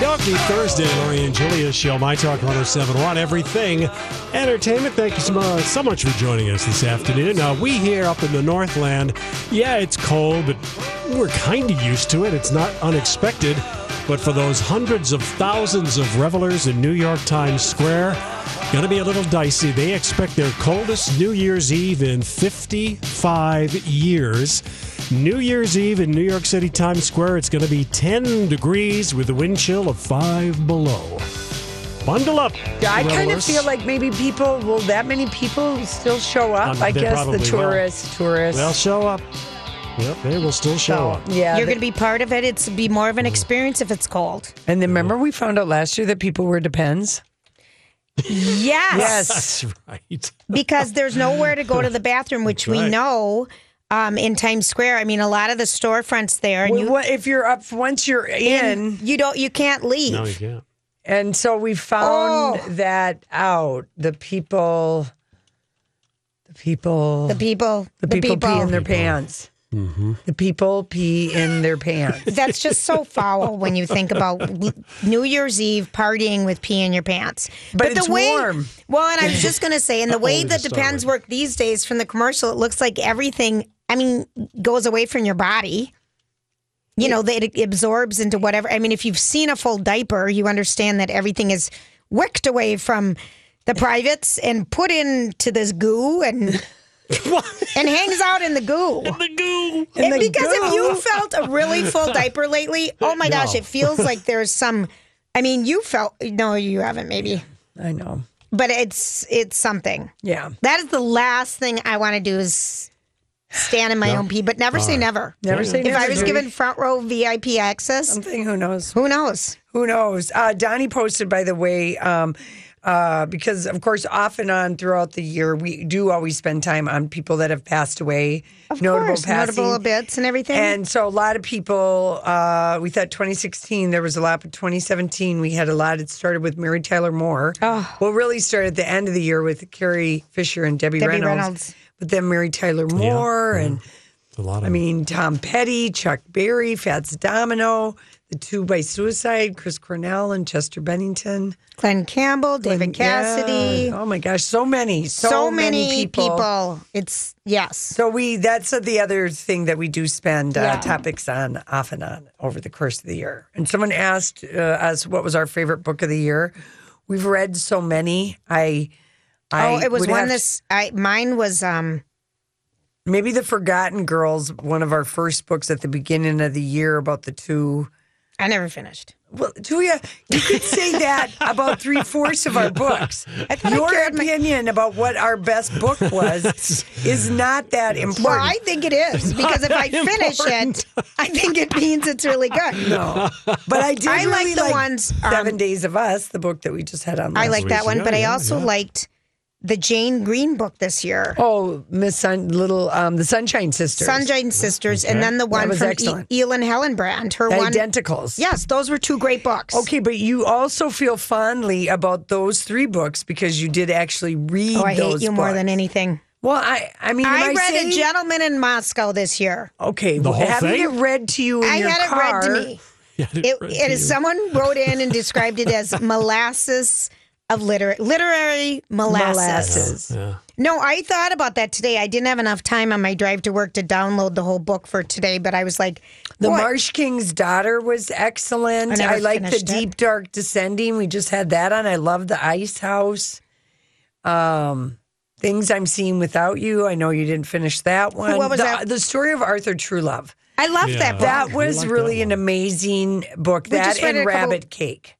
Donkey Thursday, Lori and Julia show, My Talk 1071, everything entertainment. Thank you so much, so much for joining us this afternoon. Now, we here up in the Northland, yeah, it's cold, but we're kind of used to it. It's not unexpected. But for those hundreds of thousands of revelers in New York Times Square, going to be a little dicey. They expect their coldest New Year's Eve in 55 years. New Year's Eve in New York City Times Square, it's going to be 10 degrees with a wind chill of 5 below. Bundle up. Yeah, I kind of feel like maybe people will that many people still show up. Um, I guess probably the will. tourists, tourists. They'll show up. Yep, they will still show So, up. yeah, You're the- going to be part of it. It's be more of an experience if it's cold. and then remember we found out last year that people wear depends. Yes. Yes, That's right. because there's nowhere to go to the bathroom, which we know um, in Times Square. I mean, a lot of the storefronts there, and Well, you, what- if you're up once you're in, you don't, you can't leave. No, you can't. and so we found Oh. that out. The people, the people, the people, the people, pee in their pants. The people pee in their pants. That's just so foul when you think about New Year's Eve partying with pee in your pants. But it's the way, warm. Well, and I was just going to say, and the way that to start depends work these days from the commercial, it looks like everything. I mean, goes away from your body. You know, that it absorbs into whatever. I mean, if you've seen a full diaper, you understand that everything is wicked away from the privates and put into this goo and and hangs out in the goo. In The goo. And the because if you felt a really full diaper lately, oh my gosh, No. it feels like there's some. I mean, you felt no, you haven't maybe, I know. but it's it's something. Yeah. That is the last thing I want to do is stand in my own pee, but never say never. Never say If never. If I was given front row VIP access, something, who knows? who knows? Who knows? Uh, Donnie posted, by the way, um, uh, because of course, off and on throughout the year, we do always spend time on people that have passed away, Of notable course, passing. notable bits and everything. And so a lot of people, uh, we thought 2016 there was a lot, but 2017 we had a lot. It started with Mary Tyler Moore. Oh. Well, really started at the end of the year with Carrie Fisher and Debbie, Debbie Reynolds. Reynolds. But then Mary Tyler Moore and A lot of I mean Tom Petty, Chuck Berry, Fats Domino, the two by suicide, Chris Cornell and Chester Bennington. Glenn Campbell, David Cassidy, Yeah. Oh my gosh, so many, so, so, many, people. It's yes. So we that's the other thing that we do spend uh, topics on off and on over the course of the year. And someone asked uh, us what was our favorite book of the year. We've read so many. I, I oh, it was would one have to- this. I mine was um. maybe the Forgotten Girls, one of our first books at the beginning of the year about the two. I never finished. Well, Julia, you could say that about three fourths of our books. I Your carried my- opinion about what our best book was is not that important. Well, I think it is because if I finish it, I think it means it's really good. No, but I did. I like the like ones, um, Seven Days of Us, the book that we just had on. I like that one, Yeah, but I also yeah. liked the Jane Green book this year. Oh, Miss Sun, little um, the Sunshine Sisters, Sunshine Sisters, and then the one was from e- excellent. Elin Hilderbrand. Her The one, Identicals. yes, those were two great books. Okay, but you also feel fondly about those three books because you did actually read. Oh, I hate those you more than anything. Well, I, I mean, am I I read saying- A Gentleman in Moscow this year. Okay, The well, whole having thing? it read to you in I your had it read to me. Yeah, It, it to someone wrote in and described it as molasses of liter- literary molasses. Molasses. Yeah. No, I thought about that today. I didn't have enough time on my drive to work to download the whole book for today, but I was like, The boy, Marsh King's Daughter was excellent. I never I, like the it. Deep Dark Descending. We just had that on. I love the Ice House. Um, Things I'm Seeing Without You. I know you didn't finish that one. What was the, that? The story of Arthur Truluv. I loved Yeah. that book. That was like that really an amazing book. We that and it a couple- Rabbit Cake.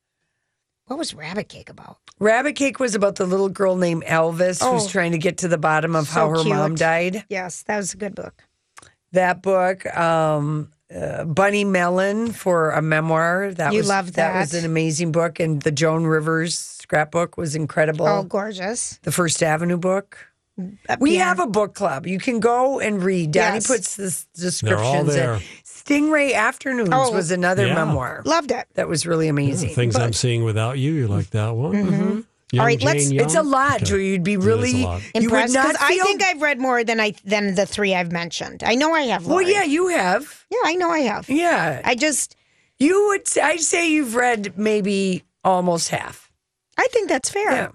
What was Rabbit Cake about? Rabbit Cake was about the little girl named Elvis who's Oh. trying to get to the bottom of So how her cute. mom died. Yes, that was a good book. That book, um, uh, Bunny Mellon for a memoir. That You was loved that was an amazing book, and the Joan Rivers scrapbook was incredible. Oh, gorgeous. the First Avenue book. Uh, We yeah. have a book club. You can go and read. Daddy Yes. puts the s- They're all descriptions there. in. Stingray Afternoons Oh. was another Yeah. memoir. Loved it. That was really amazing. Things I'm seeing without you. You like that one? Mm-hmm. Young All right, let's- Young? It's a lot, Okay. You'd be It is a really lot. you would Impressed not because I think I've read more than I than the three I've mentioned. I know I have. well, yeah, you have. yeah, I know I have. Yeah, I just you would. say- I'd say you've read maybe almost half. I think that's fair. Yeah.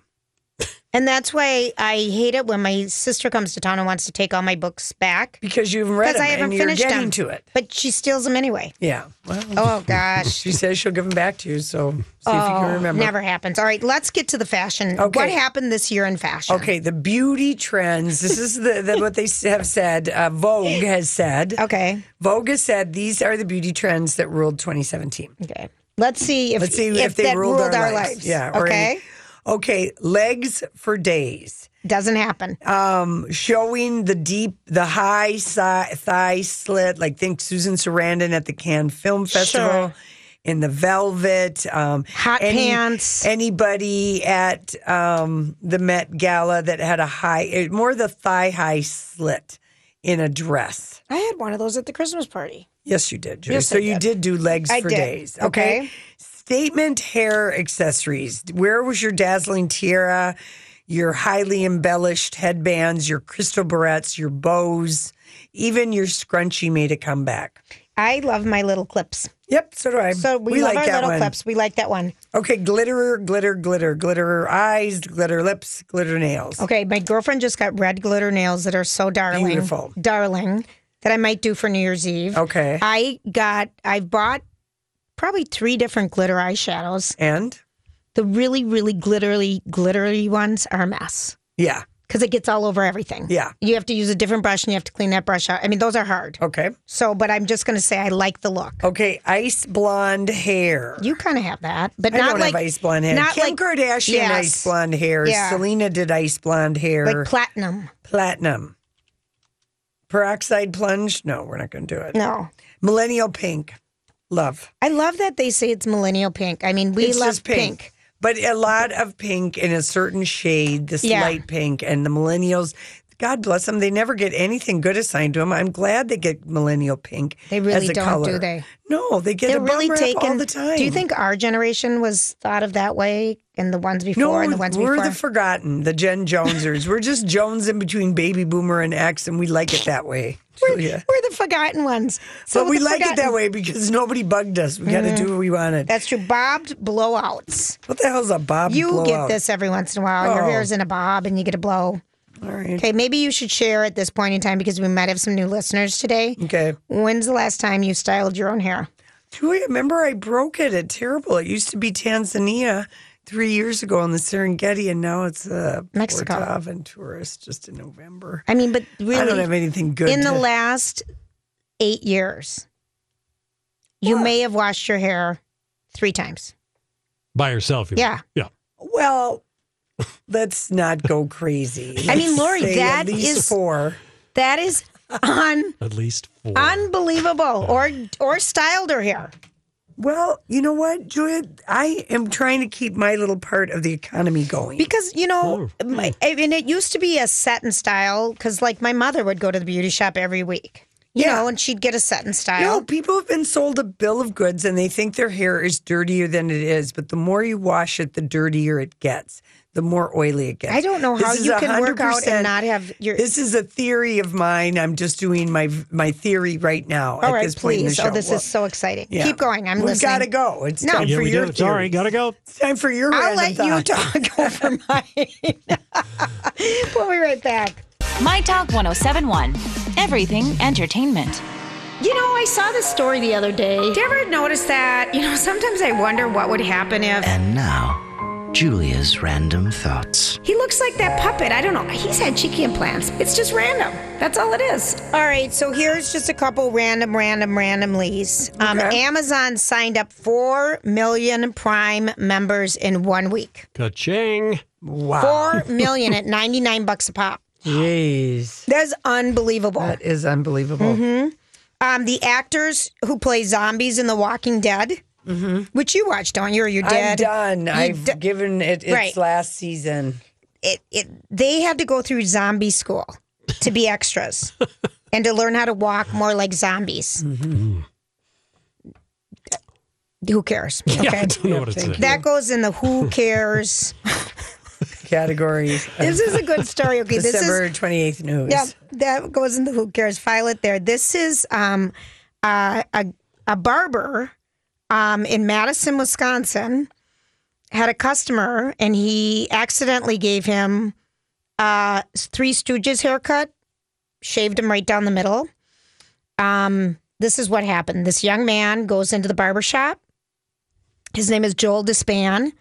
And that's why I hate it when my sister comes to town and wants to take all my books back because you haven't read because them I haven't and you're finished getting them. to it. But she steals them anyway. Yeah. Well, Oh gosh. she says she'll give them back to you. So see if you Oh, can remember. Never happens. All right, let's get to the fashion. Okay. What happened this year in fashion? Okay, the beauty trends. This is the, the what they have said. Uh, Vogue has said. Okay. Vogue has said these are the beauty trends that ruled 2017. Okay. Let's see if Let's see if, they that ruled, ruled our, lives. Yeah. or any- okay. Okay, legs for days. Doesn't happen. Um, showing the deep, the high si- thigh slit. Like think Susan Sarandon at the Cannes Film Festival. Sure. In the velvet, um, Hot pants. Anybody at um, the Met Gala that had a high, eh, more the thigh high slit in a dress. I had one of those at the Christmas party. Yes, you did. Julie. Yes, so you did. did do legs I for did. days. Okay? Okay. Statement hair accessories. Where was your dazzling tiara, your highly embellished headbands, your crystal barrettes, your bows, even your scrunchie made a comeback? I love my little clips. Yep, so do I. So we, love like our that little one. clips. We like that one. Okay, glitter, glitter, glitter, glitter eyes, glitter lips, glitter nails. Okay, my girlfriend just got red glitter nails that are so darling. Beautiful. Darling. That I might do for New Year's Eve. Okay. I got I've bought probably three different glitter eyeshadows. And The really, really glittery, glittery ones are a mess. yeah, Because it gets all over everything. Yeah. You have to use a different brush and you have to clean that brush out. I mean, those are hard. okay. So, but I'm just going to say I like the look. Okay, ice blonde hair. You kind of have that, but I not don't like have ice blonde hair. Not Kim like Kardashian Yes. ice blonde hair. Yeah. Selena did ice blonde hair. like platinum. Platinum. Peroxide plunge? No, we're not going to do it. No, Millennial pink. Love. I love that they say it's millennial pink. I mean, we it's love just pink. But a lot of pink in a certain shade, this Yeah. light pink, and the millennials, God bless them, they never get anything good assigned to them. I'm glad they get millennial pink. They really don't, color. do they? No, they get They're a really taken all the time. Do you think our generation was thought of that way, and the ones before, No, and the ones before we're before? the forgotten, the Gen Jonesers. we're just Jones in between baby boomer and X, and we like it that way. Julia. We're the forgotten ones. So but we like it forgotten- Mm-hmm. that way because nobody bugged us. We got to do what we wanted. That's true. Bobbed blowouts. what the hell's a bob? You blowout? get this every once in a while. Your Oh. hair's in a bob, and you get a blow. All right. Okay, maybe you should share at this point in time because we might have some new listeners today. Okay. When's the last time you styled your own hair? Do I remember I broke it It's Terrible. It used to be Tanzania three years ago in the Serengeti, and now it's a Mexico. Puerto Aventuras just in November. I mean, but really, I don't have anything good. in the last eight years, you may have washed your hair three times. By yourself. you- Yeah. Yeah. well, let's not go crazy. I mean, Let's Lori, say that at least is- four. That is un- At least four. unbelievable. Or or styled her hair. Well, you know what, Julia? I am trying to keep my little part of the economy going. Because you know, Oh, my, I mean, it used to be a set and style. Because like my mother would go to the beauty shop every week, you Yeah. know, and she'd get a set and style. No, style. people have been sold a bill of goods and they think their hair is dirtier than it is, but the more you wash it, the dirtier it gets. The more oily it gets. I don't know how you can work out and not have your. This is a theory of mine. I'm just doing my my theory right now. All at right, this point in the please. Oh, show. Oh, this Well, is so exciting. yeah. Keep going. I'm We've listening. got to go. It's No. time Yeah, for your do. Sorry, gotta go. It's time for your I'll random let you thought. talk over mine. we'll be right back. My Talk 1071. Everything entertainment. You know, I saw this story the other day. Did you ever notice that? You know, sometimes I wonder what would happen if And now, Julia's random thoughts. he looks like that puppet. I don't know. He's had cheeky implants. It's just random. That's all it is. All right, so here's just a couple random, random, randomlies. Um, Okay. Amazon signed up 4 million Prime members in one week. Ka-ching. Wow. 4 million at 99 bucks a pop. Jeez. That's unbelievable. That is unbelievable. Mm-hmm. Um, the actors who play zombies in The Walking Dead, which you watch, don't you? Or you're dead. I'm done. You I've d- given it its Right. last season. it, it, they had to go through zombie school to be extras and to learn how to walk more like zombies. Who cares? Okay. Yeah, I don't know what say. That goes in the who cares. Category. this is a good story. Okay, this is December 28th news. Yeah, that goes in the who cares. File it there. This is um, uh, a a barber um, in Madison, Wisconsin, had a customer, and he accidentally gave him uh, Three Stooges haircut, shaved him right down the middle. Um, this is what happened. This young man goes into the barber shop. His name is Joel Despan.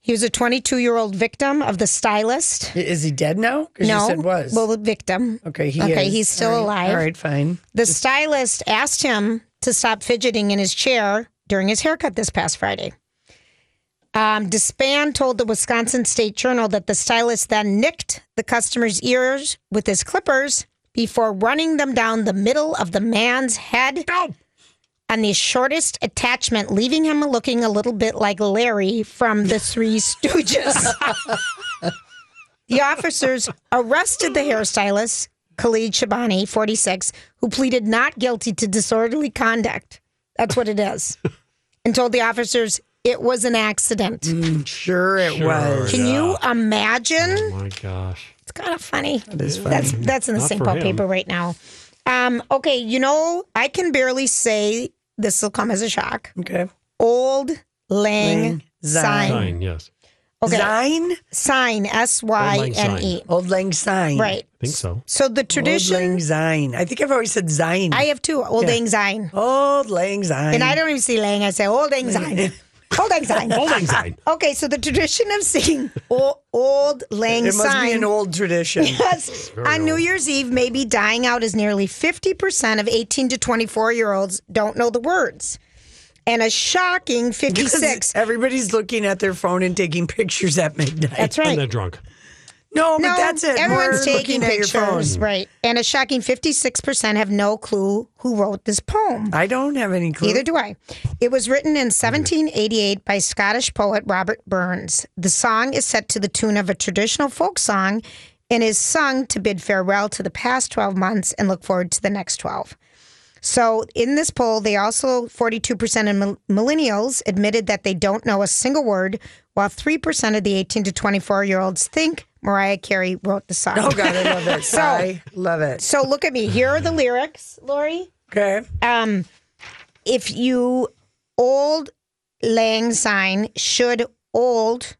He was a 22 year old victim of the stylist. Is he dead now? No, was. well, the victim. okay, he okay, is. he's still All right. alive. All right, fine. The stylist asked him to stop fidgeting in his chair during his haircut this past Friday. Um, Despan told the Wisconsin State Journal that the stylist then nicked the customer's ears with his clippers before running them down the middle of the man's head on the shortest attachment, leaving him looking a little bit like Larry from the Three Stooges. the officers arrested the hairstylist, Khalid Shabani, 46, who pleaded not guilty to disorderly conduct. That's what it is. and told the officers it was an accident. Sure, it Sure. was. Can you imagine? Oh my gosh. It's kind of funny. That is funny. That's that's in the Not St. Paul him. paper right now. Um, okay, you know, I can barely say this will come as a shock. okay. Old Lang Lang Syne. Sign. Yes. Okay. Zine? Sign. S Y N E. Old Lang Syne. Right. I think so. So the Old tradition Lang Syne. I think I've always said Zine. I have two. Old Lang Syne. Old Lang Syne. And I don't even see Lang. I say Old Lang Syne. Old Lang Syne. Old Lang Syne. Okay, so the tradition of seeing old, old Lang It must Syne. be an old tradition. Yes, on New Year's Eve may be dying out as nearly 50% of 18 to 24 year olds don't know the words. And a shocking 56. Everybody's looking at their phone and taking pictures at midnight. That's right. And they're drunk. No, but No, that's it. everyone's More taking looking at your phone. pictures. Right. And a shocking 56% have no clue who wrote this poem. I don't have any clue. Neither do I. It was written in 1788 by Scottish poet Robert Burns. The song is set to the tune of a traditional folk song and is sung to bid farewell to the past 12 months and look forward to the next 12. So, in this poll, they also 42% of millennials admitted that they don't know a single word, while 3% of the 18 to 24 year olds think Mariah Carey wrote the song. Oh, God, I love it. So- I love it. So, look at me. Here are the lyrics, Lori Okay. um, if you old lang syne should old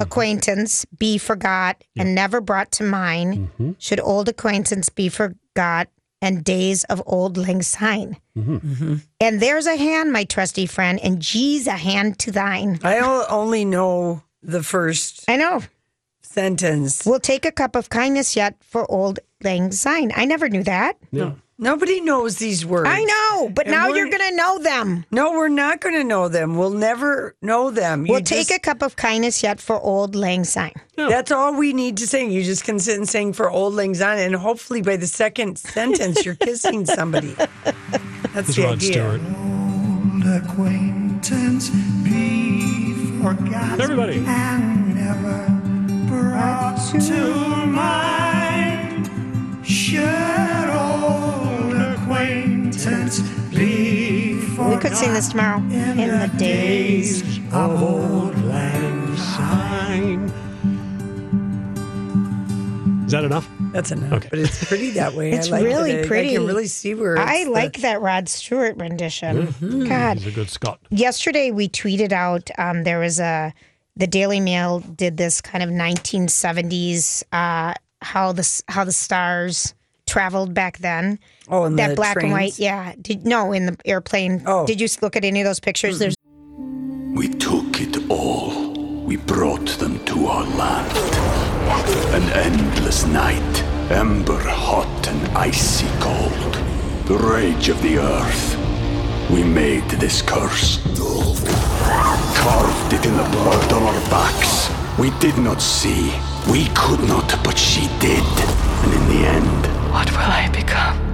acquaintance be forgot and never brought to mind should old acquaintance be forgot and days of old lang syne. Mm-hmm. And there's a hand my trusty friend and geez a hand to thine. I only know the first i know. sentence. we'll take a cup of kindness yet for old lang syne. I never knew that. Yeah. Nobody knows these words. i know but And now you're gonna know them No, we're not going to know them. We'll never know them. You we'll take a cup of kindness yet for old lang syne That's all we need to sing. You just can sit and sing for Old Lang Syne, and hopefully by the second sentence, you're kissing somebody. That's It's the Rod idea. Stewart. acquaintance be forgotten Everybody. and never brought to mind. Should sing this tomorrow. In the days. of old lang Syne. Is that enough? That's enough. Okay. But it's pretty that way. It's I like really it. pretty. I can really see where I it's the- like that Rod Stewart rendition. Mm-hmm. God, He's a good Scot. yesterday we tweeted out um, there was a the Daily Mail did this kind of 1970s uh, how the how the stars traveled back then. Oh, and that the black and white, yeah. Did no in the airplane? Oh. did you look at any of those pictures? There's We took it all. We brought them to our land. An endless night, ember hot and icy cold. The rage of the earth. We made this curse. Carved it in the blood on our backs. We did not see. We could not, but she did. And in the end, What will I become?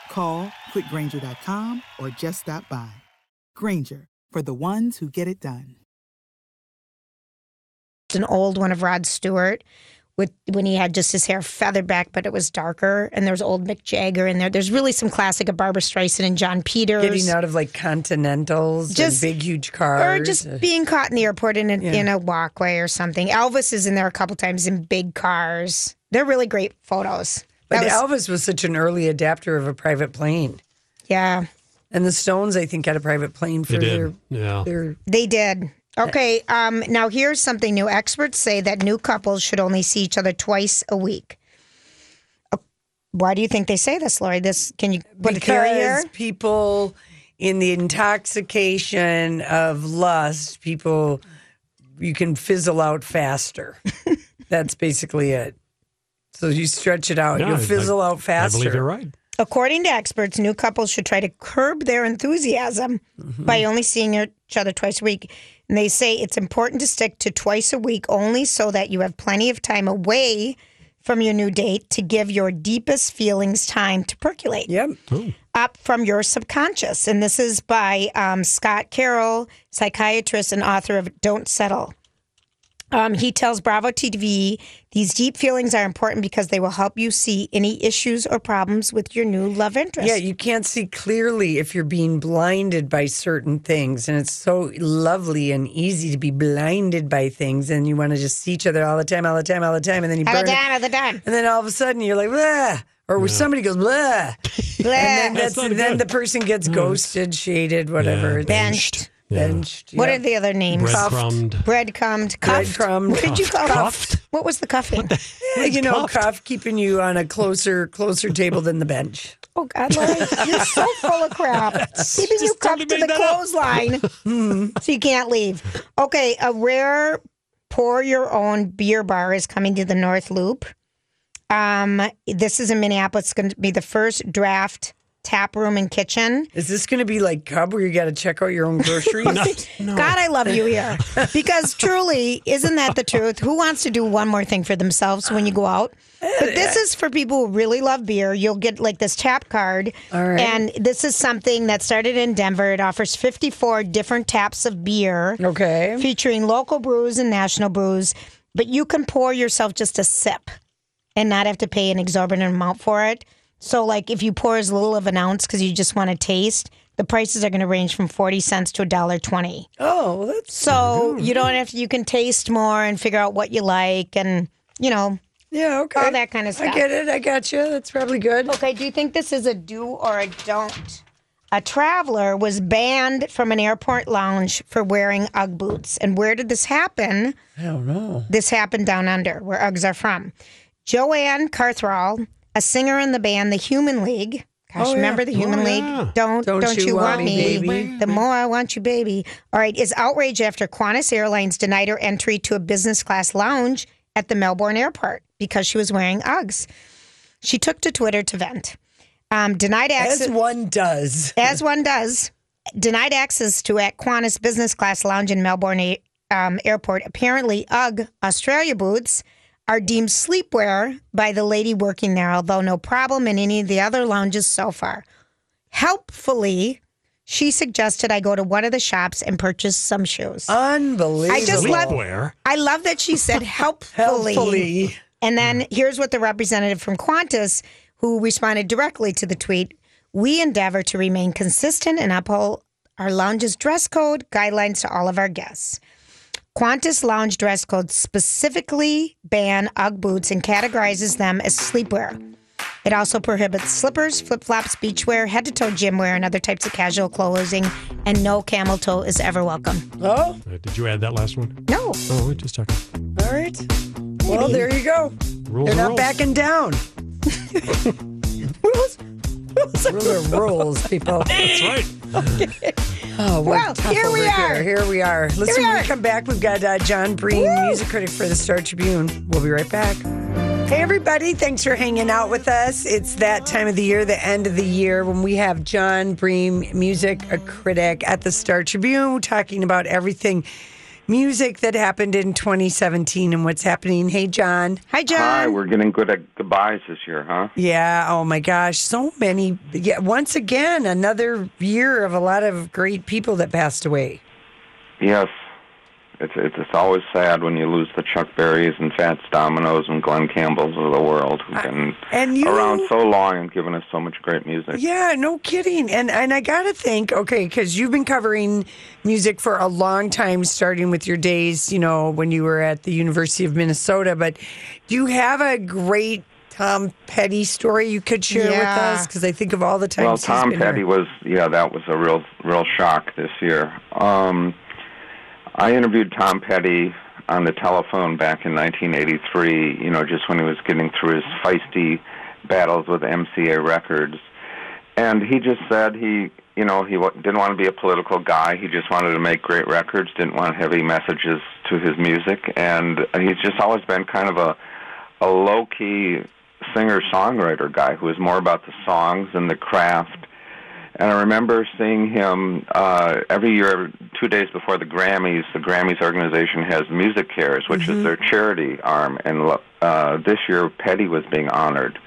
Call clickgrainger.com or just stop by. Grainger, for the ones who get it done. an old one of Rod Stewart with when he had just his hair feathered back, but it was darker. And there's old Mick Jagger in there. There's really some classic of Barbara Streisand and Jon Peters. getting out of like continentals Just- and big huge cars. or just being caught in the airport in a, in a walkway or something. Elvis is in there a couple times in big cars. They're really great photos. But was- Elvis was such an early adapter of a private plane. yeah, And the Stones, I think, had a private plane for their. Yeah. their they did. Okay, um, now here's something new. Experts say that new couples should only see each other twice a week. Uh, Why do you think they say this, Lori? This can you put a theory here? because people in the intoxication of lust, people you can fizzle out faster. That's basically it. So you stretch it out, Yeah, you'll I- fizzle out I faster. believe you're right. According to experts, new couples should try to curb their enthusiasm Mm-hmm. by only seeing each other twice a week. And they say it's important to stick to twice a week only so that you have plenty of time away from your new date to give your deepest feelings time to percolate Yep. up from your subconscious. And this is by um, Scott Carroll, psychiatrist and author of Don't Settle. Um, he tells Bravo TV these deep feelings are important because they will help you see any issues or problems with your new love interest. Yeah, you can't see clearly if you're being blinded by certain things. And it's so lovely and easy to be blinded by things. And you want to just see each other all the time, all the time, all the time. And then you all burn the time, all the time. And then all of a sudden you're like, blah. Or where somebody goes, blah. Blah. And then, That's that's, then the person gets ghosted, shaded, whatever. Yeah, Benched. Yeah. Benched. What yeah. are the other names? Breadcrumbed. Breadcrumbed, cuffed. Breadcrumbed. What did you call Cuffed? it? What was the cuffing? Well, you know, cuffed. cuff keeping you on a closer closer table than the bench. Oh God, Lori, you're so full of crap. Keeping you cuffed to the made that clothesline, so you can't leave. Okay, a rare pour your own beer bar is coming to the North Loop. Um, this is in Minneapolis. It's going to be the first draft tap room and kitchen. Is this going to be like Cub where you got to check out your own groceries? God, I love you here. Because truly, isn't that the truth? Who wants to do one more thing for themselves when you go out? But this is for people who really love beer. You'll get like this tap card. All right. And this is something that started in Denver. It offers 54 different taps of beer Okay. featuring local brews and national brews. But you can pour yourself just a sip and not have to pay an exorbitant amount for it. So, like if you pour as little of an ounce because you just want to taste, the prices are going to range from 40 cents to $1.20. Oh, that's So you don't have to, you can taste more and figure out what you like and, you know, yeah, okay. all that kind of stuff. I get it. I got you. That's probably good. Okay, do you think this is a do or a don't? A traveler was banned from an airport lounge for wearing Ugg boots. And where did this happen? I don't know. This happened down under, where Uggs are from. Joanne Catherall, a singer in the band The Human League. Gosh, Oh, yeah. remember the Human Oh, League? yeah. Don't, don't you, want, me, baby? The more I want you, baby. All right, is outraged after Qantas Airlines denied her entry to a business class lounge at the Melbourne airport because she was wearing Uggs. She took to Twitter to vent. Um, denied access As one does. as one does, denied access to at Qantas business class lounge in Melbourne um, airport. Apparently, UGG Australia boots are deemed sleepwear by the lady working there, although no problem in any of the other lounges so far. Helpfully, she suggested I go to one of the shops and purchase some shoes. Unbelievable. I just love Sleepwear. I love that she said helpfully. Helpfully. And then here's what the representative from Qantas, who responded directly to the tweet We endeavor to remain consistent and uphold our lounge's dress code guidelines to all of our guests. Qantas lounge dress code specifically ban Ugg boots and categorizes them as sleepwear. It also prohibits slippers, flip flops, beachwear, head to toe gym wear, and other types of casual clothing, and no camel toe is ever welcome. Oh, Uh, did you add that last one? No. Oh, we just talking. all right. Well, there you go. Rules They're are not rules. backing down. rules, rules are rules, people. That's right. Oh, we're Well, here we are. Here. Here we are. Listen, we when are. we come back, we've got uh, John Bream, music critic for the Star Tribune. We'll be right back. Hey, everybody. Thanks for hanging out with us. It's that time of the year, the end of the year, when we have John Bream, music a critic at the Star Tribune, talking about everything music that happened in 2017 and what's happening. Hey, John. Hi, John. Hi, we're getting good at goodbyes this year, huh? Yeah. Oh my gosh. So many. Yeah. Once again, another year of a lot of great people that passed away. Yes. It's, it's it's always sad when you lose the Chuck Berrys and Fats Dominoes and Glenn Campbells of the world who've been and you- around so long and given us so much great music. Yeah, no kidding. And and I got to think, okay, cuz you've been covering music for a long time starting with your days, you know, when you were at the University of Minnesota, but do you have a great Tom Petty story you could share with us cuz I think of all the times Well, he's Tom been Petty here. was yeah, that was a real real shock this year. Um, I interviewed Tom Petty on the telephone back in 1983. You know, just when he was getting through his feisty battles with MCA Records, and he just said he, you know, he didn't want to be a political guy. He just wanted to make great records. Didn't want heavy messages to his music, and he's just always been kind of a a low key singer songwriter guy who was more about the songs and the craft. And I remember seeing him uh, every year, two days before the Grammys. The Grammys organization has Music Cares, which is their charity arm. And uh, this year, Petty was being honored.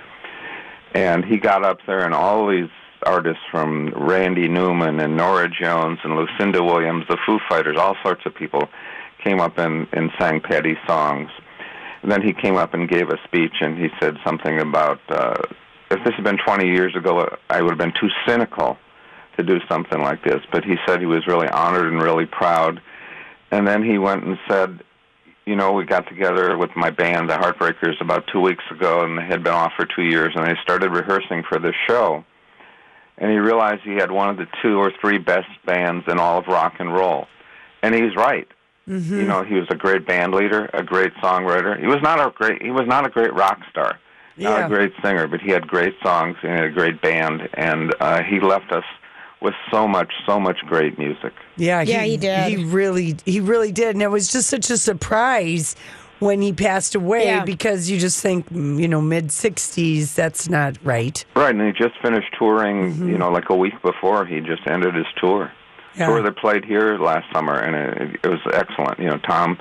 And he got up there, and all these artists from Randy Newman and Norah Jones and Lucinda Williams, the Foo Fighters, all sorts of people came up and, and sang Petty songs. And then he came up and gave a speech, and he said something about uh, if this had been 20 years ago, I would have been too cynical to do something like this. But he said he was really honored and really proud. And then he went and said, you know, we got together with my band, the Heartbreakers, about two weeks ago, and they had been off for two years, and they started rehearsing for this show. And he realized he had one of the two or three best bands in all of rock and roll. And he's right. Mm-hmm. You know, he was a great band leader, a great songwriter. He was not a great he was not a great rock star, not Yeah. a great singer, but he had great songs and a great band, and uh, he left us with so much, so much great music. Yeah, Yeah, he did. He really, he really did, and it was just such a surprise when he passed away Yeah. because you just think, mm, you know, mid sixties, that's not right. Right, and he just finished touring. You know, like a week before, he just ended his tour. Yeah. Tour that played here last summer, and it, it was excellent. You know, Tom.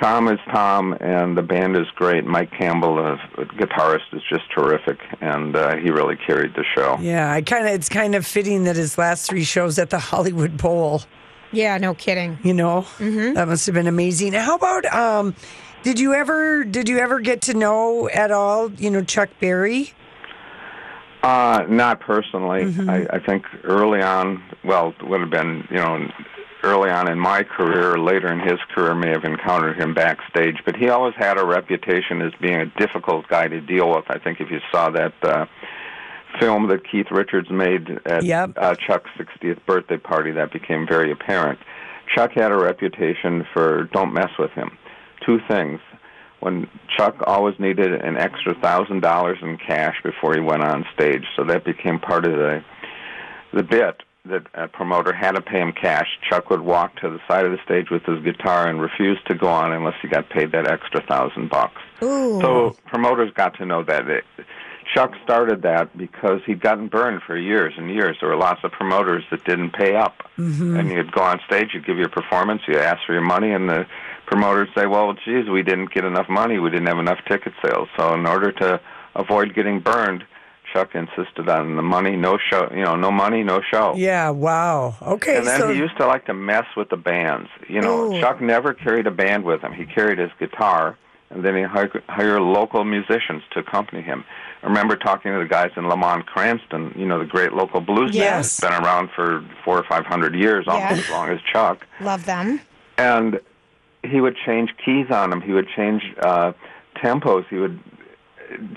Tom is Tom, and the band is great. Mike Campbell, the guitarist, is just terrific, and uh, he really carried the show. Yeah, I kind of, it's kind of fitting that his last three shows at the Hollywood Bowl. Yeah, no kidding. You know, that must have been amazing. How about, um, did you ever, did you ever get to know at all, you know, Chuck Berry? Uh, not personally. I, I think early on, well, it would have been, you know, early on in my career, later in his career, may have encountered him backstage. But he always had a reputation as being a difficult guy to deal with. I think if you saw that uh, film that Keith Richards made at Yep. uh, Chuck's 60th birthday party, that became very apparent. Chuck had a reputation for don't mess with him. Two things. When Chuck always needed an extra thousand dollars in cash before he went on stage, so that became part of the the bit that a uh, promoter had to pay him cash. Chuck would walk to the side of the stage with his guitar and refuse to go on unless he got paid that extra thousand bucks. So promoters got to know that. It, Chuck started that because he'd gotten burned for years and years. There were lots of promoters that didn't pay up, mm-hmm. and you'd go on stage, you'd give your performance, you ask for your money, and the promoters say, "Well, geez, we didn't get enough money. We didn't have enough ticket sales." So, in order to avoid getting burned, Chuck insisted on the money, no show. You know, no money, no show. Yeah, wow. Okay, And then so he used to like to mess with the bands. You know, Ooh. Chuck never carried a band with him. He carried his guitar, and then he hired, hired local musicians to accompany him. I remember talking to the guys in Lamont Cranston, you know, the great local blues band Yes. that's been around for four or five hundred years, almost Yeah. as long as Chuck. Love them. And he would change keys on them. He would change uh, tempos. He would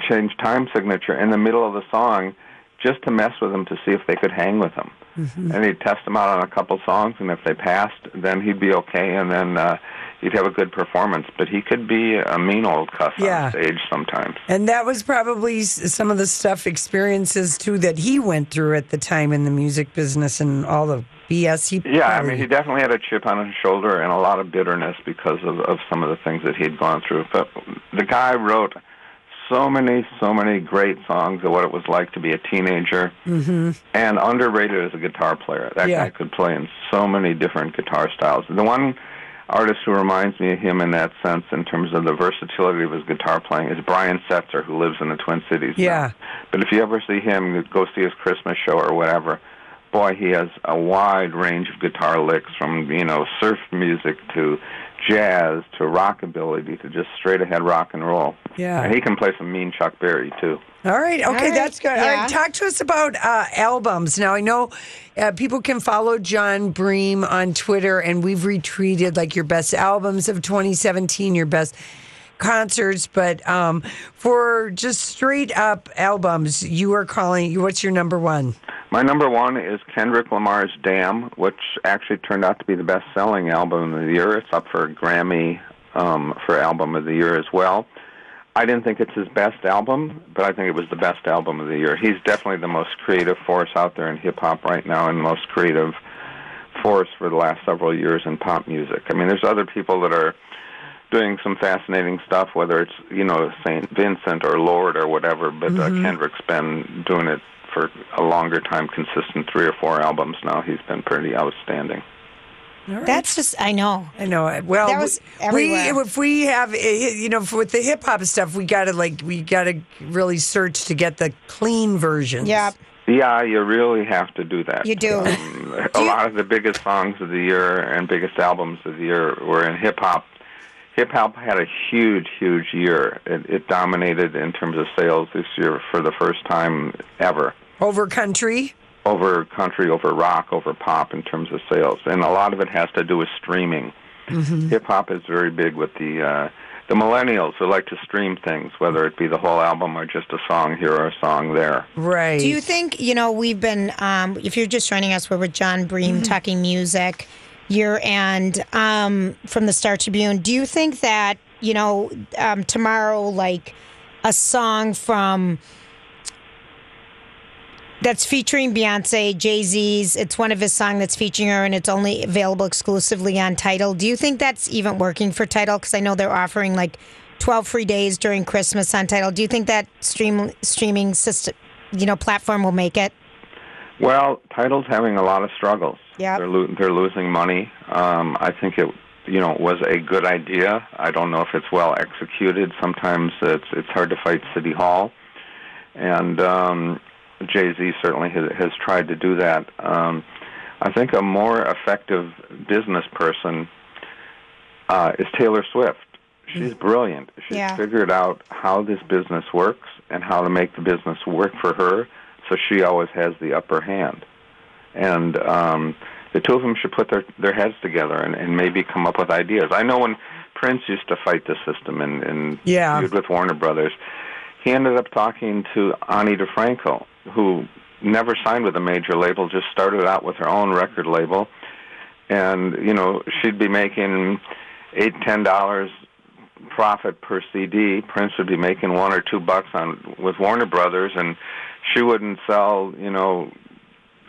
change time signature in the middle of the song just to mess with them to see if they could hang with him. And he'd test them out on a couple songs, and if they passed, then he'd be okay, and then uh, he'd have a good performance. But he could be a mean old cuss Yeah. on stage sometimes. And that was probably some of the stuff, experiences too, that he went through at the time in the music business and all the BS he. Yeah, I mean, he definitely had a chip on his shoulder and a lot of bitterness because of, of some of the things that he'd gone through. But the guy wrote so many, so many great songs of what it was like to be a teenager Mhm. and underrated as a guitar player. That Yeah. guy could play in so many different guitar styles. The one artist who reminds me of him in that sense, in terms of the versatility of his guitar playing, is Brian Setzer, who lives in the Twin Cities. now. Yeah. But if you ever see him, go see his Christmas show or whatever. Boy, he has a wide range of guitar licks, from you know surf music to jazz to rockabilly to just straight ahead rock and roll. Yeah. and he can play some mean Chuck Berry too. All right. Okay, All right, that's good. All yeah. right, talk to us about uh, albums. Now, I know uh, people can follow John Bream on Twitter, and we've retweeted like your best albums of 2017, your best concerts. But um, for just straight up albums, you are calling. What's your number one? My number one is Kendrick Lamar's "Damn," which actually turned out to be the best-selling album of the year. It's up for Grammy um, for album of the year as well. I didn't think it's his best album, but I think it was the best album of the year. He's definitely the most creative force out there in hip hop right now, and the most creative force for the last several years in pop music. I mean, there's other people that are doing some fascinating stuff, whether it's you know Saint Vincent or Lorde or whatever. But uh, Kendrick's been doing it for a longer time, consistent three or four albums now. He's been pretty outstanding. That's just, I know. I know. it. Well, That was we everywhere. if we have eh, you know with the hip hop stuff, we got to like we got to really search to get the clean versions. Yeah. Yeah, you really have to do that. You do. Um, a lot of the biggest songs of the year and biggest albums of the year were in hip hop. Hip hop had a huge, huge year. It, it dominated in terms of sales this year for the first time ever. Over country. over country, over rock, over pop in terms of sales, and a lot of it has to do with streaming. Hip hop is very big with the uh, the millennials who like to stream things, whether it be the whole album or just a song here or a song there. Right. Do you think, you know, we've been, um, if you're just joining us, we're with John Bream talking music year and um, from the Star Tribune. Do you think that, you know, um, tomorrow, like a song from that's featuring Beyonce, Jay Z's, it's one of his songs that's featuring her and it's only available exclusively on Tidal. Do you think that's even working for Tidal? Because I know they're offering like 12 free days during Christmas on Tidal. Do you think that stream streaming system, you know, platform will make it? Well, Tidal's having a lot of struggles. Yep. they're lo- they're losing money. Um, I think it you know was a good idea. I don't know if it's well executed. Sometimes it's it's hard to fight City Hall, and um, Jay Z certainly has, has tried to do that. Um, I think a more effective business person uh, is Taylor Swift. She's brilliant. She's Yeah. figured out how this business works and how to make the business work for her, so she always has the upper hand. And um, the two of them should put their their heads together and, and maybe come up with ideas. I know when Prince used to fight the system and, and Yeah. feud with Warner Brothers, he ended up talking to Ani DiFranco, who never signed with a major label, just started out with her own record label, and you know she'd be making eight ten dollars profit per CD. Prince would be making one or two bucks on with Warner Brothers, and she wouldn't sell you know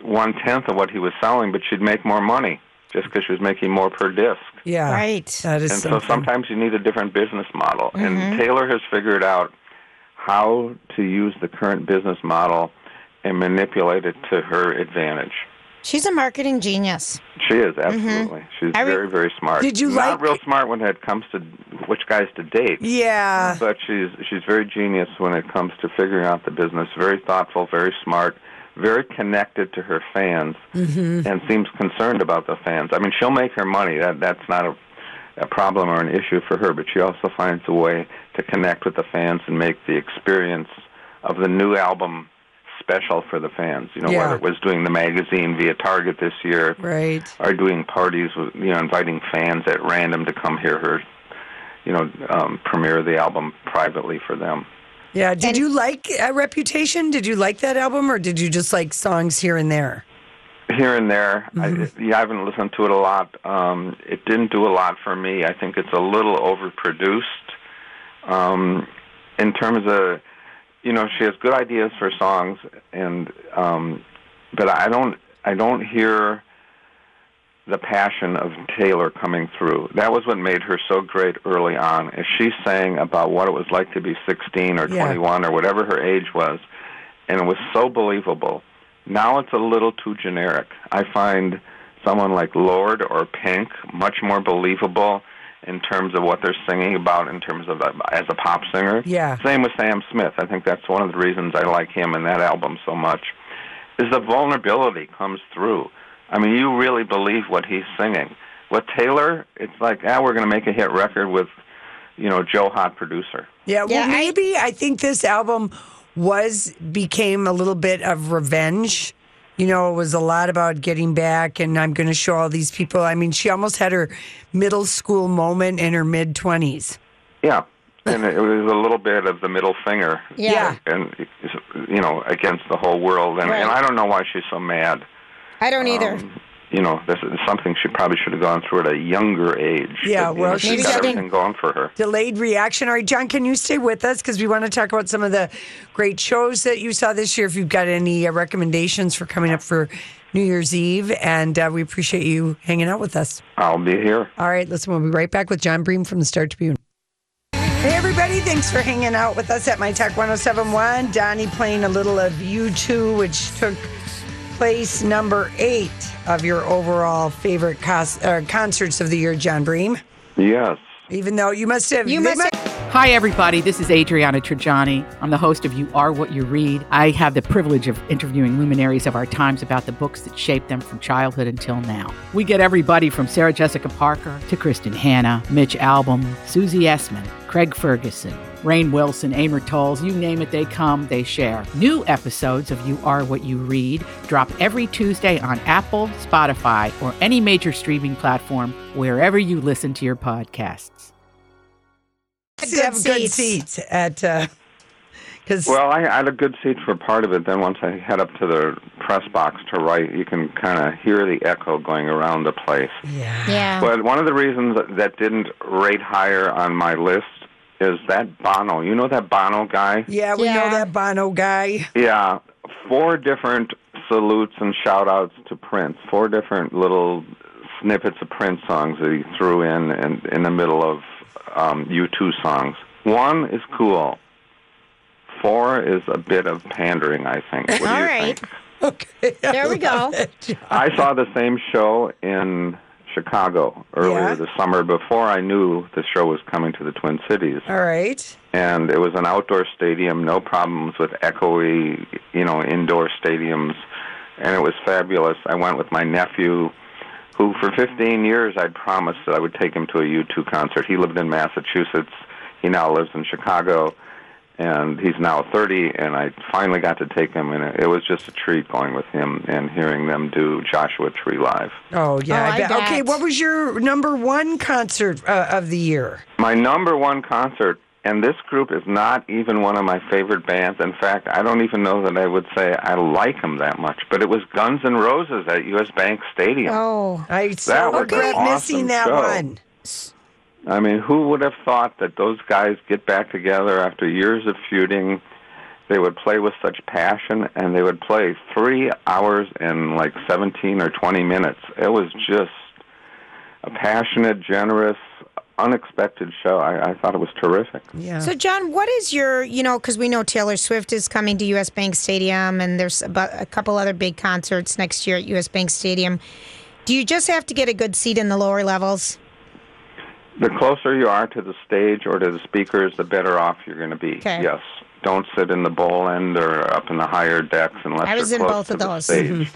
one tenth of what he was selling, but she'd make more money just because she was making more per disc. Yeah. Right. That is And so sometimes you need a different business model. And mm-hmm. Taylor has figured out how to use the current business model and manipulate it to her advantage. She's a marketing genius. She is absolutely. She's Mm-hmm. I re- very, very smart. Did you not like- real smart when it comes to which guys to date? Yeah. But she's she's very genius when it comes to figuring out the business. Very thoughtful, very smart, very connected to her fans, Mm-hmm. and seems concerned about the fans. I mean, she'll make her money. That that's not a a problem or an issue for her. But she also finds a way to connect with the fans and make the experience of the new album special for the fans. You know, Yeah. whether it was doing the magazine via Target this year, Right. are doing parties with you know inviting fans at random to come hear her you know um, premiere the album privately for them Yeah. Did you like uh, Reputation? Did you like that album, or did you just like songs here and there? here and there I, yeah, I haven't listened to it a lot um, it didn't do a lot for me I think it's a little overproduced um, in terms of you know she has good ideas for songs and um, but I don't I don't hear the passion of Taylor coming through. That was what made her so great early on. Is she sang about what it was like to be 16 or Yeah. 21 or whatever her age was, and it was so believable. Now it's a little too generic. I find someone like Lorde or Pink much more believable in terms of what they're singing about in terms of uh, as a pop singer. Yeah. Same with Sam Smith. I think that's one of the reasons I like him and that album so much. Is the vulnerability comes through. I mean, you really believe what he's singing. With Taylor, it's like, ah, we're going to make a hit record with, you know, Joe Hot producer. Yeah, well, Yeah, I- maybe I, think this album was became a little bit of revenge. You know, it was a lot about getting back, and I'm going to show all these people. I mean, she almost had her middle school moment in her mid twenties. Yeah, and it was a little bit of the middle finger. Yeah. and you know, against the whole world. And, Right. and I don't know why she's so mad. I don't either. Um, you know, this is something she probably should have gone through at a younger age. Yeah, But, well, know, she's got everything going for her. Delayed reaction. All right, John, can you stay with us because we want to talk about some of the great shows that you saw this year. If you've got any uh, recommendations for coming up for New Year's Eve, and uh, we appreciate you hanging out with us. I'll be here. All right, listen, we'll be right back with John Bream from the Star Tribune. Hey, everybody, thanks for hanging out with us at My Talk 1071. Donnie playing a little of U2, which took place number eight of your overall favorite cos- uh, concerts of the year, John Bream. Yes. Even though you must have. You they must Hi, everybody. This is Adriana Trigiani. I'm the host of You Are What You Read. I have the privilege of interviewing luminaries of our times about the books that shaped them from childhood until now. We get everybody from Sarah Jessica Parker to Kristin Hannah, Mitch Albom, Susie Essman, Craig Ferguson, Rainn Wilson, Amor Towles, you name it, they come, they share. New episodes of You Are What You Read drop every Tuesday on Apple, Spotify, or any major streaming platform wherever you listen to your podcasts. to have good seats. seats at. Uh, because Well, I had a good seat for part of it. Then once I head up to the press box to write, you can kind of hear the echo going around the place. yeah, Yeah. But one of the reasons that didn't rate higher on my list is that Bono. You know that Bono guy? yeah, we Yeah. know that Bono guy. Yeah, four different salutes and shout outs to Prince. Four different little snippets of Prince songs that he threw in in, in the middle of um, U2 songs. One is cool. Four is a bit of pandering, I think. What do All you right. think? Okay, I There we go. it, I saw the same show in Chicago earlier Yeah? this summer before I knew the show was coming to the Twin Cities. All right. and it was an outdoor stadium, no problems with echoey, you know, indoor stadiums, and it was fabulous. I went with my nephew, who for 15 years I'd promised that I would take him to a U2 concert. He lived in Massachusetts. He now lives in Chicago, and he's now 30. And I finally got to take him, and it, it was just a treat going with him and hearing them do Joshua Tree live. Oh yeah, Oh, I I bet. Okay, what was your number one concert uh, of the year? My number one concert, and this group is not even one of my favorite bands. In fact, I don't even know that I would say I like them that much. But it was Guns N' Roses at U.S. Bank Stadium. Oh. I so was regret an missing awesome that show. one. I mean, who would have thought that those guys get back together after years of feuding? They would play with such passion, and they would play three hours and like 17 or 20 minutes. It was just a passionate, generous, unexpected show. I, I thought it was terrific. Yeah. So, John, what is your, you know, because we know Taylor Swift is coming to US Bank Stadium and there's about a couple other big concerts next year at US Bank Stadium. Do you just have to get a good seat in the lower levels? The closer you are to the stage or to the speakers, the better off you're going to be. Okay. Yes. Don't sit in the bowl end or up in the higher decks unless I was you're in close both to of the those. stage. Mhm.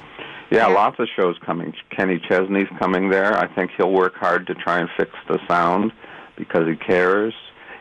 Yeah, Yeah. lots of shows coming. Kenny Chesney's coming there. I think he'll work hard to try and fix the sound because he cares.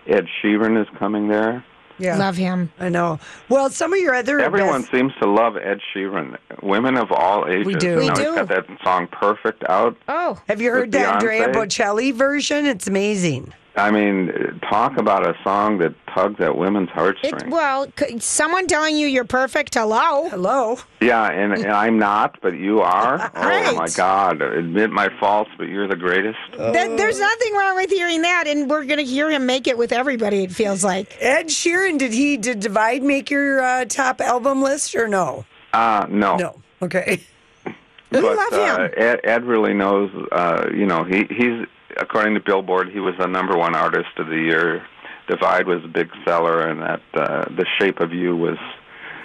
Ed Sheeran is coming there. Yeah. Love him. I know. Well, some of your other Everyone best- seems to love Ed Sheeran. Women of all ages. We do. You We know, do. He's got that song "Perfect" out. Oh, Have you heard With the Andrea Bocelli version? It's amazing. I mean, talk about a song that tugs at women's heartstrings. It, well, c- someone telling you you're perfect. Hello. Hello. Yeah, and, and I'm not, but you are. Oh Right. my God! Admit my faults, but you're the greatest. Th- there's nothing wrong with hearing that, and we're going to hear him make it with everybody. It feels like. Ed Sheeran, did he did Divide make your uh, top album list or no? Uh no. No. Okay. We but love uh. Ed, Ed really knows. Uh, you know, he he's according to Billboard, he was the number one artist of the year. Divide was a big seller, and that uh, the Shape of You was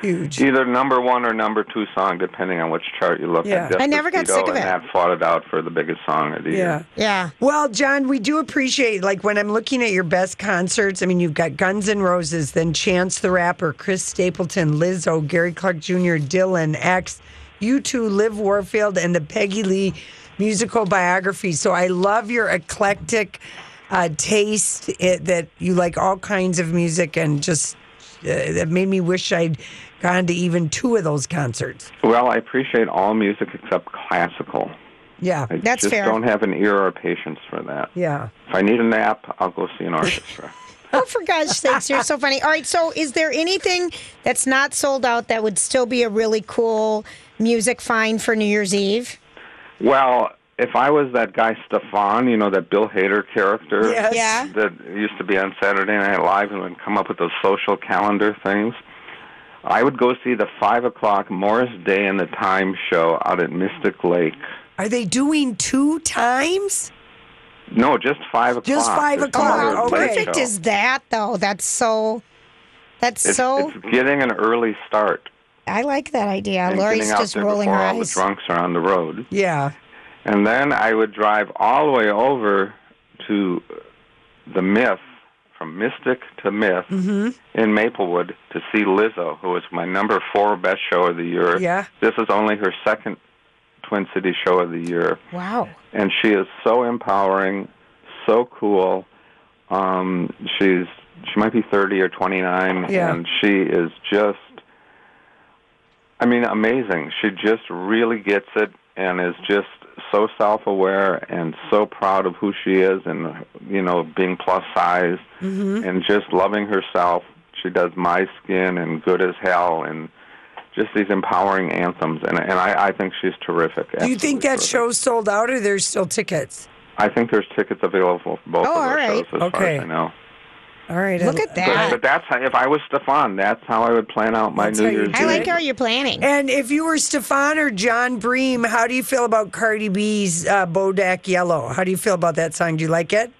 Huge. either number one or number two song, depending on which chart you look Yeah. at. I never got Despacito, sick of it. and it. that fought it out for the biggest song of the Yeah. year. Yeah. Well, John, we do appreciate like when I'm looking at your best concerts. I mean, you've got Guns N' Roses, then Chance the Rapper, Chris Stapleton, Lizzo, Gary Clark Jr., Dylan, X, U2, Liv Warfield, and the Peggy Lee musical biography. So I love your eclectic uh, taste it, that you like all kinds of music and just uh, that made me wish I'd gone to even two of those concerts. Well, I appreciate all music except classical. Yeah, I That's just fair. don't have an ear or patience for that. yeah. If I need a nap, I'll go see an orchestra. Oh, for gosh sakes, you're so funny. All right, so is there anything that's not sold out that would still be a really cool music find for New Year's Eve? Well, if I was that guy Stefan, you know, that Bill Hader character Yes. Yeah. that used to be on Saturday Night Live and would come up with those social calendar things, I would go see the five o'clock Morris Day and the Time show out at Mystic Lake. Are they doing two times? No, just five o'clock. Just five There's o'clock, How okay. perfect show. is that, though? That's so. That's It's, so. it's getting an early start. I like that idea. and Lori's getting out just there rolling her before all the eyes. drunks are on the road. Yeah. And then I would drive all the way over to the Myth, from Mystic to Myth Mm-hmm. in Maplewood to see Lizzo, who was my number four best show of the year. Yeah. This is only her second Twin City show of the year. Wow. And she is so empowering, so cool. Um, she's she might be 30 or 29, Yeah. and she is just, I mean, amazing. She just really gets it and is just so self-aware and so proud of who she is and you know being plus size Mm-hmm. and just loving herself she does my skin and good as hell and just these empowering anthems and and i i think she's terrific Do you think that terrific. show's sold out or there's still tickets? i think there's tickets available for both Oh, of all our right. shows as far Okay. as i know All right. Look at that. but that's how, if i was stefan that's how i would plan out my That's new year's I like how you're planning. And if you were Stefan or John Bream, how do you feel about Cardi B's uh, Bodak Yellow? How do you feel about that song? Do you like it?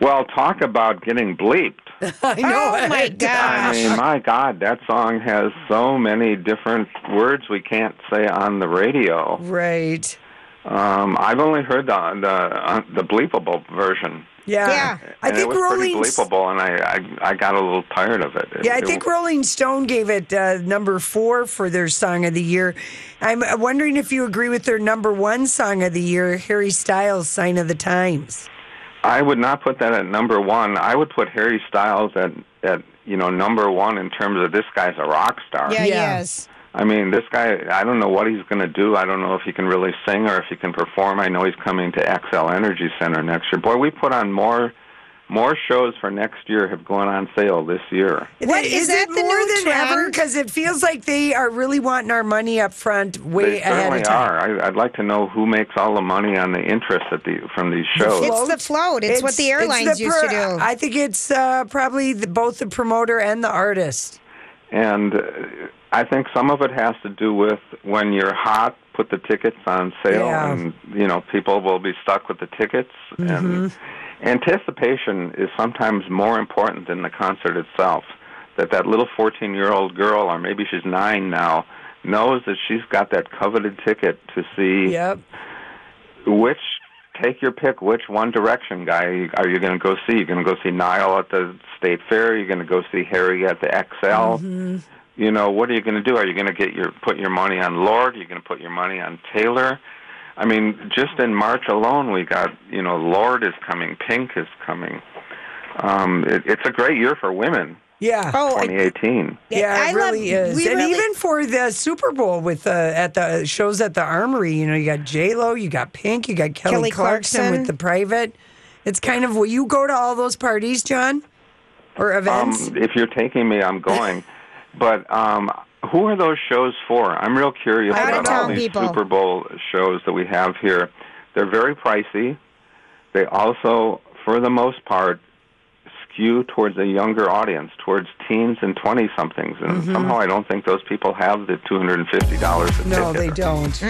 well talk about getting bleeped I know. Oh, my it. I mean, my God, that song has so many different words we can't say on the radio. Right. Um, I've only heard the the uh, the bleepable version. Yeah. Yeah. I and think it was Rolling. pretty bleepable, and I, I I got a little tired of it. It- Yeah, I it- think Rolling Stone gave it uh, number four for their song of the year. I'm wondering if you agree with their number one song of the year, Harry Styles' "Sign of the Times." I would not put that at number one. I would put Harry Styles at at you know number one in terms of this guy's a rock star. Yeah, Yeah. yes. I mean, this guy, I don't know what he's going to do. I don't know if he can really sing or if he can perform. I know he's coming to Xcel Energy Center next year. Boy, we put on more more shows for next year have gone on sale this year. What, is that it the more new than ever? Because it feels like they are really wanting our money up front, way they ahead certainly of time. are. I, I'd like to know who makes all the money on the interest at the from these shows. It's the float. It's, what the airlines the used to do. I think it's uh, probably the, both the promoter and the artist. And uh, I think some of it has to do with when you're hot, put the tickets on sale, Yeah. and you know people will be stuck with the tickets. Mm-hmm. And anticipation is sometimes more important than the concert itself. That that little 14-year-old girl, or maybe she's nine now, knows that she's got that coveted ticket to see Yep. which take your pick which one direction guy are you going to go see you're going to go see Niall at the state fair you're going to go see Harry at the Xcel Mm-hmm. You know what are you going to do are you going to get your put your money on Lorde are you going to put your money on Taylor I mean just in March alone we got you know Lorde is coming Pink is coming um it, it's a great year for women Yeah. Oh, I- 2018 Yeah, I it love- really is. and really- even for the Super Bowl with the at the shows at the Armory, you know, you got J Lo, you got Pink, you got Kelly, Kelly Clarkson, Clarkson. with the private. It's kind of will you go to all those parties, John, or events? Um, if you're taking me, I'm going. but um, who are those shows for? I'm real curious Out about all these people. Super Bowl shows that we have here. They're very pricey. They also, for the most part, skew towards a younger audience, towards teens and 20 somethings. And Mm-hmm. somehow I don't think those people have the $250 a no, they don't.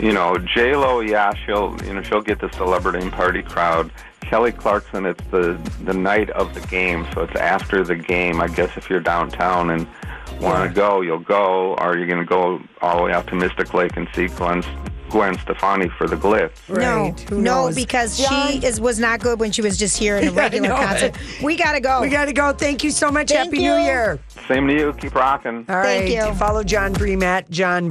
You know, J Lo, yeah, she'll you know she'll get the celebrity and party crowd. Kelly Clarkson, it's the the night of the game, so it's after the game. I guess if you're downtown and want to go, you'll go, or you're going to go all the way out to Mystic Lake and see Gwen Gwen Stefani for the glitz. No, Right, who no, knows? because John? she is was not good when she was just here in a Yeah, regular know concert. it. We gotta go. We got to go. Thank you so much. Thank Happy New. Year. Same to you. Keep rocking. All Thank right. you. Follow John Bream at John